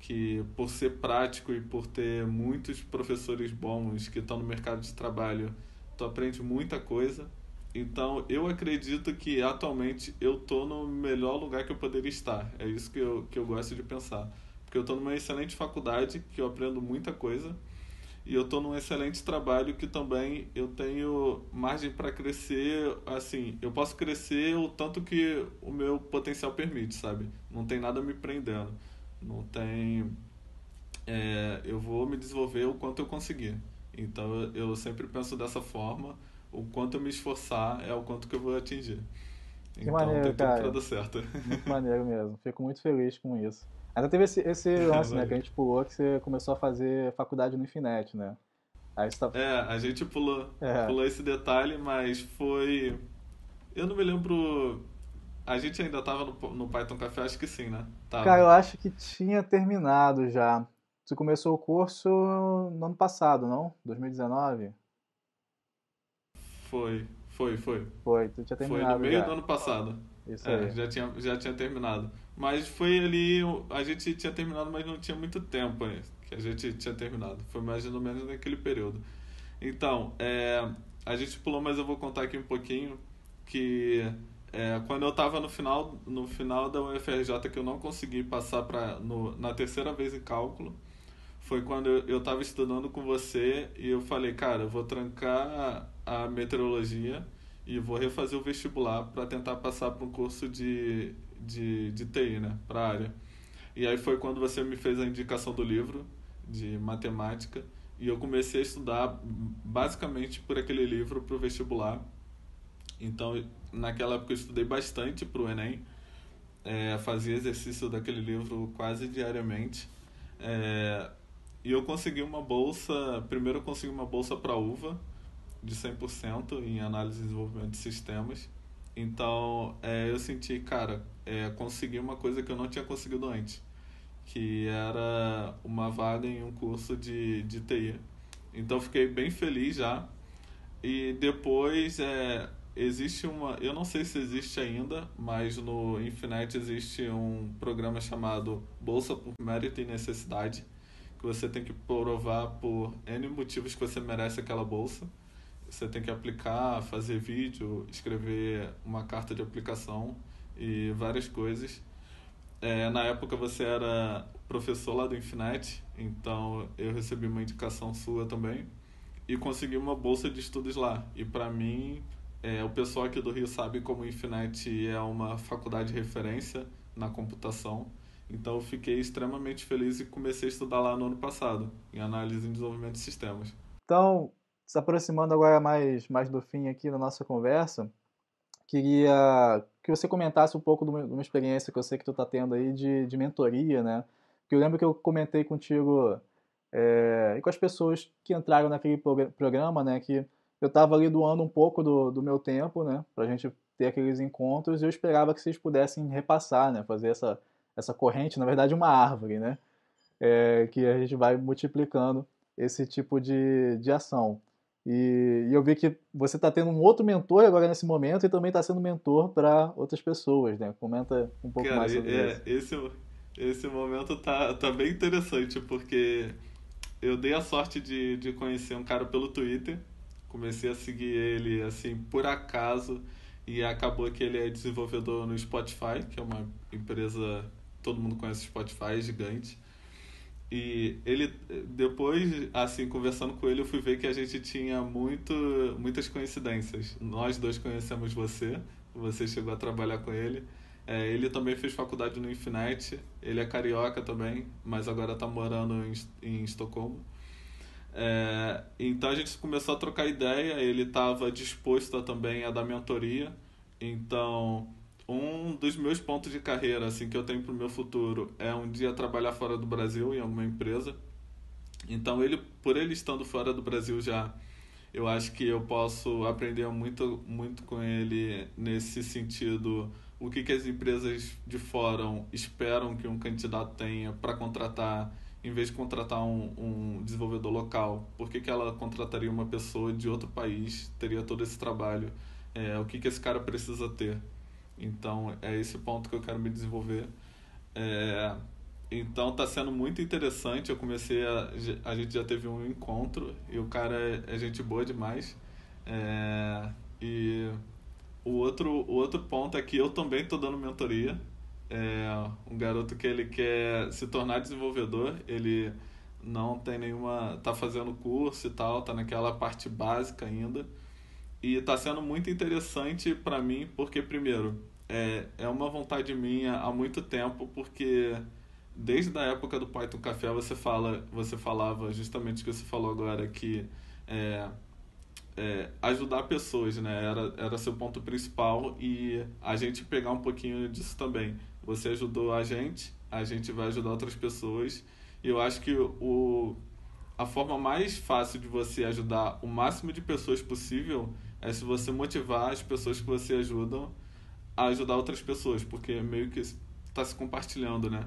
[SPEAKER 1] que por ser prático e por ter muitos professores bons que estão no mercado de trabalho, tu aprende muita coisa. Então, eu acredito que atualmente eu estou no melhor lugar que eu poderia estar. É isso que eu, que eu gosto de pensar. Porque eu estou numa excelente faculdade, que eu aprendo muita coisa, e eu estou num excelente trabalho que também eu tenho margem para crescer. Assim, eu posso crescer o tanto que o meu potencial permite, sabe? Não tem nada me prendendo. Não tem. É, eu vou me desenvolver o quanto eu conseguir. Então, eu sempre penso dessa forma o quanto eu me esforçar é o quanto que eu vou atingir.
[SPEAKER 2] Que então maneiro, tem tudo cara. pra
[SPEAKER 1] dar certo.
[SPEAKER 2] Muito maneiro mesmo. Fico muito feliz com isso. Ainda teve esse, esse lance, né, que a gente pulou, que você começou a fazer faculdade no Infinet, né?
[SPEAKER 1] Aí tá... É, a gente pulou, é. pulou esse detalhe, mas foi... Eu não me lembro... A gente ainda tava no, no Python Café, acho que sim, né? Tava.
[SPEAKER 2] Cara, eu acho que tinha terminado já. Você começou o curso no ano passado, não? 2019?
[SPEAKER 1] Foi, foi, foi.
[SPEAKER 2] Foi, tu tinha terminado. Foi
[SPEAKER 1] no meio
[SPEAKER 2] já.
[SPEAKER 1] do ano passado.
[SPEAKER 2] Isso é, aí.
[SPEAKER 1] Já tinha, já tinha terminado. Mas foi ali, a gente tinha terminado, mas não tinha muito tempo né, que a gente tinha terminado. Foi mais ou menos naquele período. Então, é, a gente pulou, mas eu vou contar aqui um pouquinho que é, quando eu estava no final, no final da UFRJ que eu não consegui passar para na terceira vez em cálculo, foi quando eu estava estudando com você e eu falei, cara, eu vou trancar a meteorologia e vou refazer o vestibular para tentar passar para um curso de, de, de TI, né, para a área. E aí foi quando você me fez a indicação do livro de matemática e eu comecei a estudar basicamente por aquele livro para o vestibular. Então, naquela época eu estudei bastante para o Enem, é, fazia exercício daquele livro quase diariamente. É, e eu consegui uma bolsa, primeiro eu consegui uma bolsa para UVA, de 100% em análise e desenvolvimento de sistemas. Então, é, eu senti, cara, é, consegui uma coisa que eu não tinha conseguido antes, que era uma vaga em um curso de, de TI. Então, fiquei bem feliz já. E depois, é, existe uma, eu não sei se existe ainda, mas no Infinite existe um programa chamado Bolsa por Mérito e Necessidade, que você tem que provar por N motivos que você merece aquela bolsa. Você tem que aplicar, fazer vídeo, escrever uma carta de aplicação e várias coisas. É, na época você era professor lá do Infinite, então eu recebi uma indicação sua também e consegui uma bolsa de estudos lá. E para mim, é, o pessoal aqui do Rio sabe como o Infinite é uma faculdade de referência na computação. Então eu fiquei extremamente feliz e comecei a estudar lá no ano passado, em análise e desenvolvimento de sistemas.
[SPEAKER 2] Então, se aproximando agora mais, mais do fim aqui da nossa conversa, queria que você comentasse um pouco de uma, experiência que eu sei que tu está tendo aí de, de mentoria, né? Que eu lembro que eu comentei contigo é, e com as pessoas que entraram naquele programa, né? Que eu estava ali doando um pouco do, do meu tempo, né? Para a gente ter aqueles encontros e eu esperava que vocês pudessem repassar, né? Fazer essa essa corrente, na verdade, uma árvore, né? É, que a gente vai multiplicando esse tipo de, de ação. E, e eu vi que você está tendo um outro mentor agora nesse momento e também está sendo mentor para outras pessoas, né? Comenta um pouco
[SPEAKER 1] Cara,
[SPEAKER 2] mais sobre
[SPEAKER 1] é, isso. Esse, esse momento tá, tá bem interessante, porque eu dei a sorte de, de conhecer um cara pelo Twitter, comecei a seguir ele assim por acaso e acabou que ele é desenvolvedor no Spotify, que é uma empresa todo mundo conhece o Spotify, é gigante. E ele, depois, assim, conversando com ele, eu fui ver que a gente tinha muito, muitas coincidências. Nós dois conhecemos você, você chegou a trabalhar com ele. É, ele também fez faculdade no Infinite, ele é carioca também, mas agora está morando em, em Estocolmo. É, então a gente começou a trocar ideia, ele estava disposto a, também a dar mentoria. Então, um dos meus pontos de carreira assim que eu tenho para o meu futuro é um dia trabalhar fora do Brasil em alguma empresa. Então, ele por ele estando fora do Brasil já, eu acho que eu posso aprender muito muito com ele nesse sentido o que, que as empresas de fora esperam que um candidato tenha para contratar, em vez de contratar um, um desenvolvedor local, por que, que ela contrataria uma pessoa de outro país, teria todo esse trabalho, é, o que, que esse cara precisa ter. Então, é esse ponto que eu quero me desenvolver. É, então, está sendo muito interessante. Eu comecei a. A gente já teve um encontro e o cara é, é gente boa demais. É, e o outro, o outro ponto é que eu também estou dando mentoria. É um garoto que ele quer se tornar desenvolvedor, ele não tem nenhuma. tá fazendo curso e tal, tá naquela parte básica ainda. E está sendo muito interessante para mim, porque, primeiro, é, é uma vontade minha há muito tempo, porque desde a época do Python Café você fala você falava justamente o que você falou agora que é, é, ajudar pessoas, né? Era, era seu ponto principal e a gente pegar um pouquinho disso também. Você ajudou a gente, a gente vai ajudar outras pessoas. E eu acho que o, a forma mais fácil de você ajudar o máximo de pessoas possível é se você motivar as pessoas que você ajuda a ajudar outras pessoas, porque meio que está se compartilhando, né?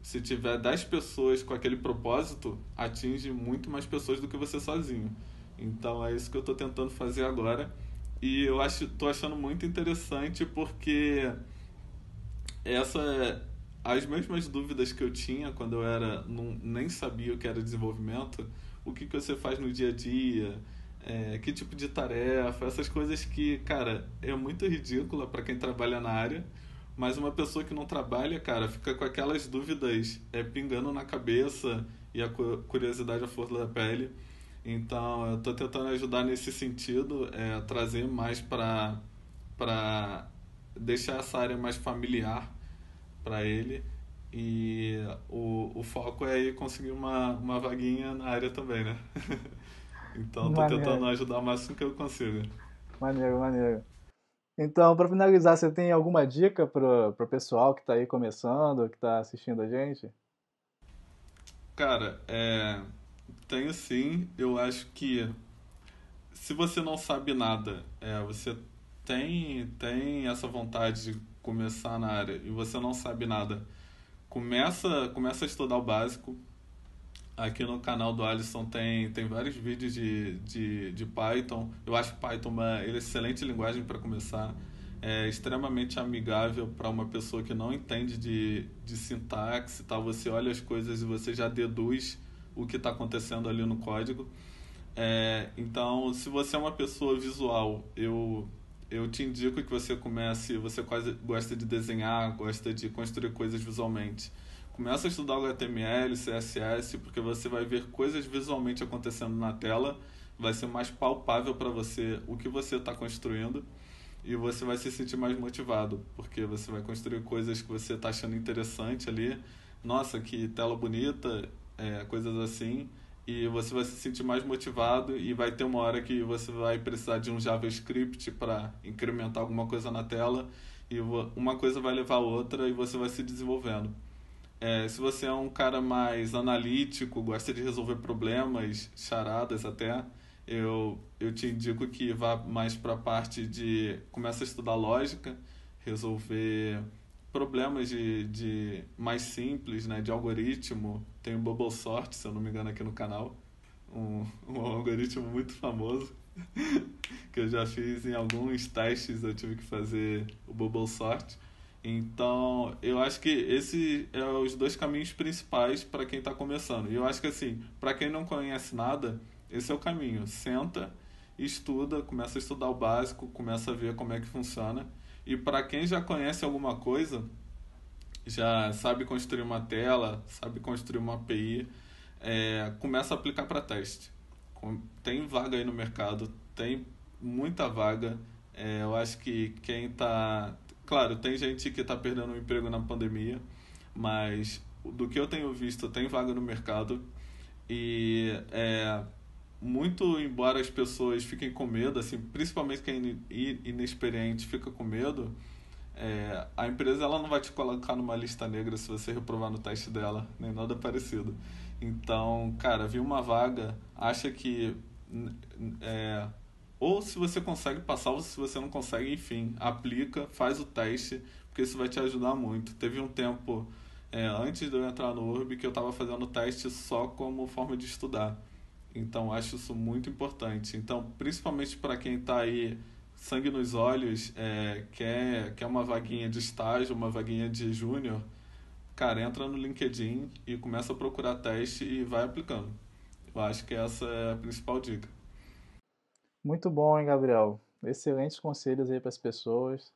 [SPEAKER 1] Se tiver 10 pessoas com aquele propósito, atinge muito mais pessoas do que você sozinho. Então é isso que eu estou tentando fazer agora. E eu acho, tô achando muito interessante porque essa as mesmas dúvidas que eu tinha quando eu era não, nem sabia o que era desenvolvimento, o que, que você faz no dia a dia, é, que tipo de tarefa, essas coisas que, cara, é muito ridícula para quem trabalha na área, mas uma pessoa que não trabalha, cara, fica com aquelas dúvidas é, pingando na cabeça e a curiosidade à flor da pele. Então, eu estou tentando ajudar nesse sentido, é, trazer mais para para deixar essa área mais familiar para ele e o, o foco é ir conseguir uma, uma vaguinha na área também, né? então, estou tentando ajudar o máximo que eu consigo.
[SPEAKER 2] Maneiro, maneiro. Então, para finalizar, você tem alguma dica para o pessoal que está aí começando, que está assistindo a gente?
[SPEAKER 1] Cara, é, tenho sim. Eu acho que se você não sabe nada, é, você tem, tem essa vontade de começar na área e você não sabe nada, começa, começa a estudar o básico. Aqui no canal do Alisson tem, tem vários vídeos de, de, de Python. Eu acho Python uma excelente linguagem para começar. É extremamente amigável para uma pessoa que não entende de, de sintaxe. Tal. Você olha as coisas e você já deduz o que está acontecendo ali no código. É, então, se você é uma pessoa visual, eu, eu te indico que você comece, você quase gosta de desenhar, gosta de construir coisas visualmente. Começa a estudar o HTML, CSS, porque você vai ver coisas visualmente acontecendo na tela, vai ser mais palpável para você o que você está construindo e você vai se sentir mais motivado, porque você vai construir coisas que você está achando interessante ali. Nossa, que tela bonita, é, coisas assim, e você vai se sentir mais motivado e vai ter uma hora que você vai precisar de um JavaScript para incrementar alguma coisa na tela e uma coisa vai levar a outra e você vai se desenvolvendo. É, se você é um cara mais analítico, gosta de resolver problemas, charadas até, eu, eu te indico que vá mais para a parte de começa a estudar lógica, resolver problemas de, de mais simples, né, de algoritmo. Tem o Bubble Sort, se eu não me engano, aqui no canal. Um, um algoritmo muito famoso que eu já fiz em alguns testes, eu tive que fazer o Bubble Sort. Então, eu acho que esse é os dois caminhos principais para quem está começando. E eu acho que assim, para quem não conhece nada, esse é o caminho. Senta, estuda, começa a estudar o básico, começa a ver como é que funciona e para quem já conhece alguma coisa, já sabe construir uma tela, sabe construir uma API, é, começa a aplicar para teste. Tem vaga aí no mercado, tem muita vaga. É, eu acho que quem está claro, tem gente que está perdendo o emprego na pandemia, mas do que eu tenho visto, tem vaga no mercado e é, muito embora as pessoas fiquem com medo, assim, principalmente quem é inexperiente fica com medo, é, a empresa ela não vai te colocar numa lista negra se você reprovar no teste dela, nem nada parecido. Então, cara, viu uma vaga, acha que é, ou se você consegue passar ou se você não consegue, enfim, aplica, faz o teste, porque isso vai te ajudar muito. Teve um tempo é, antes de eu entrar no URB que eu estava fazendo teste só como forma de estudar. Então, acho isso muito importante. Então, principalmente para quem está aí sangue nos olhos, é, quer, quer uma vaguinha de estágio, uma vaguinha de júnior, cara, entra no LinkedIn e começa a procurar teste e vai aplicando. Eu acho que essa é a principal dica.
[SPEAKER 2] Muito bom, hein, Gabriel? Excelentes conselhos aí para as pessoas,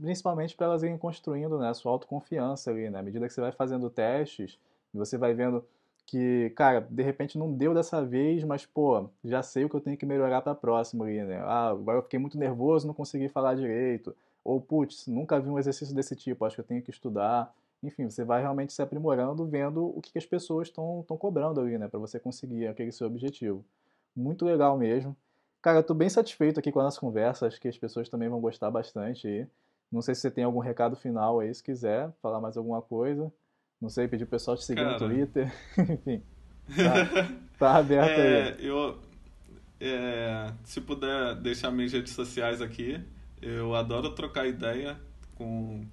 [SPEAKER 2] principalmente para elas irem construindo né, a sua autoconfiança ali, né? À medida que você vai fazendo testes, você vai vendo que, cara, de repente não deu dessa vez, mas, pô, já sei o que eu tenho que melhorar para a próxima ali, né? Ah, agora eu fiquei muito nervoso, não consegui falar direito. Ou, putz, nunca vi um exercício desse tipo, acho que eu tenho que estudar. Enfim, você vai realmente se aprimorando, vendo o que, que as pessoas estão cobrando ali, né? Para você conseguir aquele seu objetivo. Muito legal mesmo. Cara, eu tô bem satisfeito aqui com a nossa conversa, acho que as pessoas também vão gostar bastante aí. Não sei se você tem algum recado final aí, se quiser falar mais alguma coisa. Não sei, pedir o pessoal te seguir Cara. no Twitter. Enfim. Tá, tá aberto
[SPEAKER 1] é, aí. Eu, é, se puder deixar minhas redes sociais aqui, eu adoro trocar ideia com.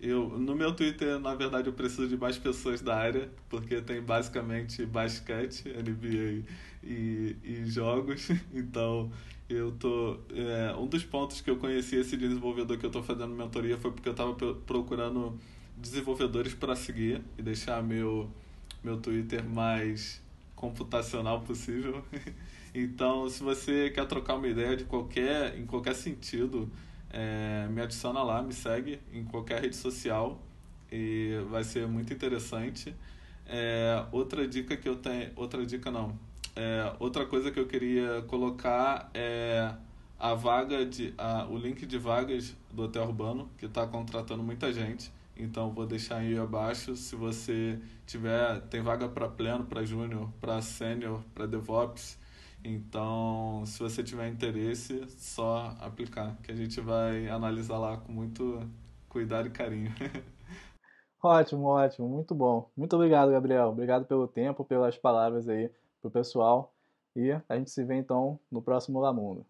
[SPEAKER 1] Eu, no meu Twitter, na verdade, eu preciso de mais pessoas da área, porque tem basicamente basquete, NBA e, e jogos. Então, eu tô. É, um dos pontos que eu conheci esse desenvolvedor que eu estou fazendo mentoria foi porque eu estava procurando desenvolvedores para seguir e deixar meu, meu Twitter mais computacional possível. então, se você quer trocar uma ideia de qualquer, em qualquer sentido, é, me adiciona lá, me segue em qualquer rede social e vai ser muito interessante. É, outra dica que eu tenho, outra dica não, é, outra coisa que eu queria colocar é a vaga de, a, o link de vagas do Hotel Urbano que está contratando muita gente. Então vou deixar aí abaixo. Se você tiver, tem vaga para pleno, para júnior, para sênior, para DevOps. Então, se você tiver interesse, só aplicar, que a gente vai analisar lá com muito cuidado e carinho.
[SPEAKER 2] ótimo, ótimo, muito bom. Muito obrigado, Gabriel. Obrigado pelo tempo, pelas palavras aí pro pessoal. E a gente se vê então no próximo Lamundo.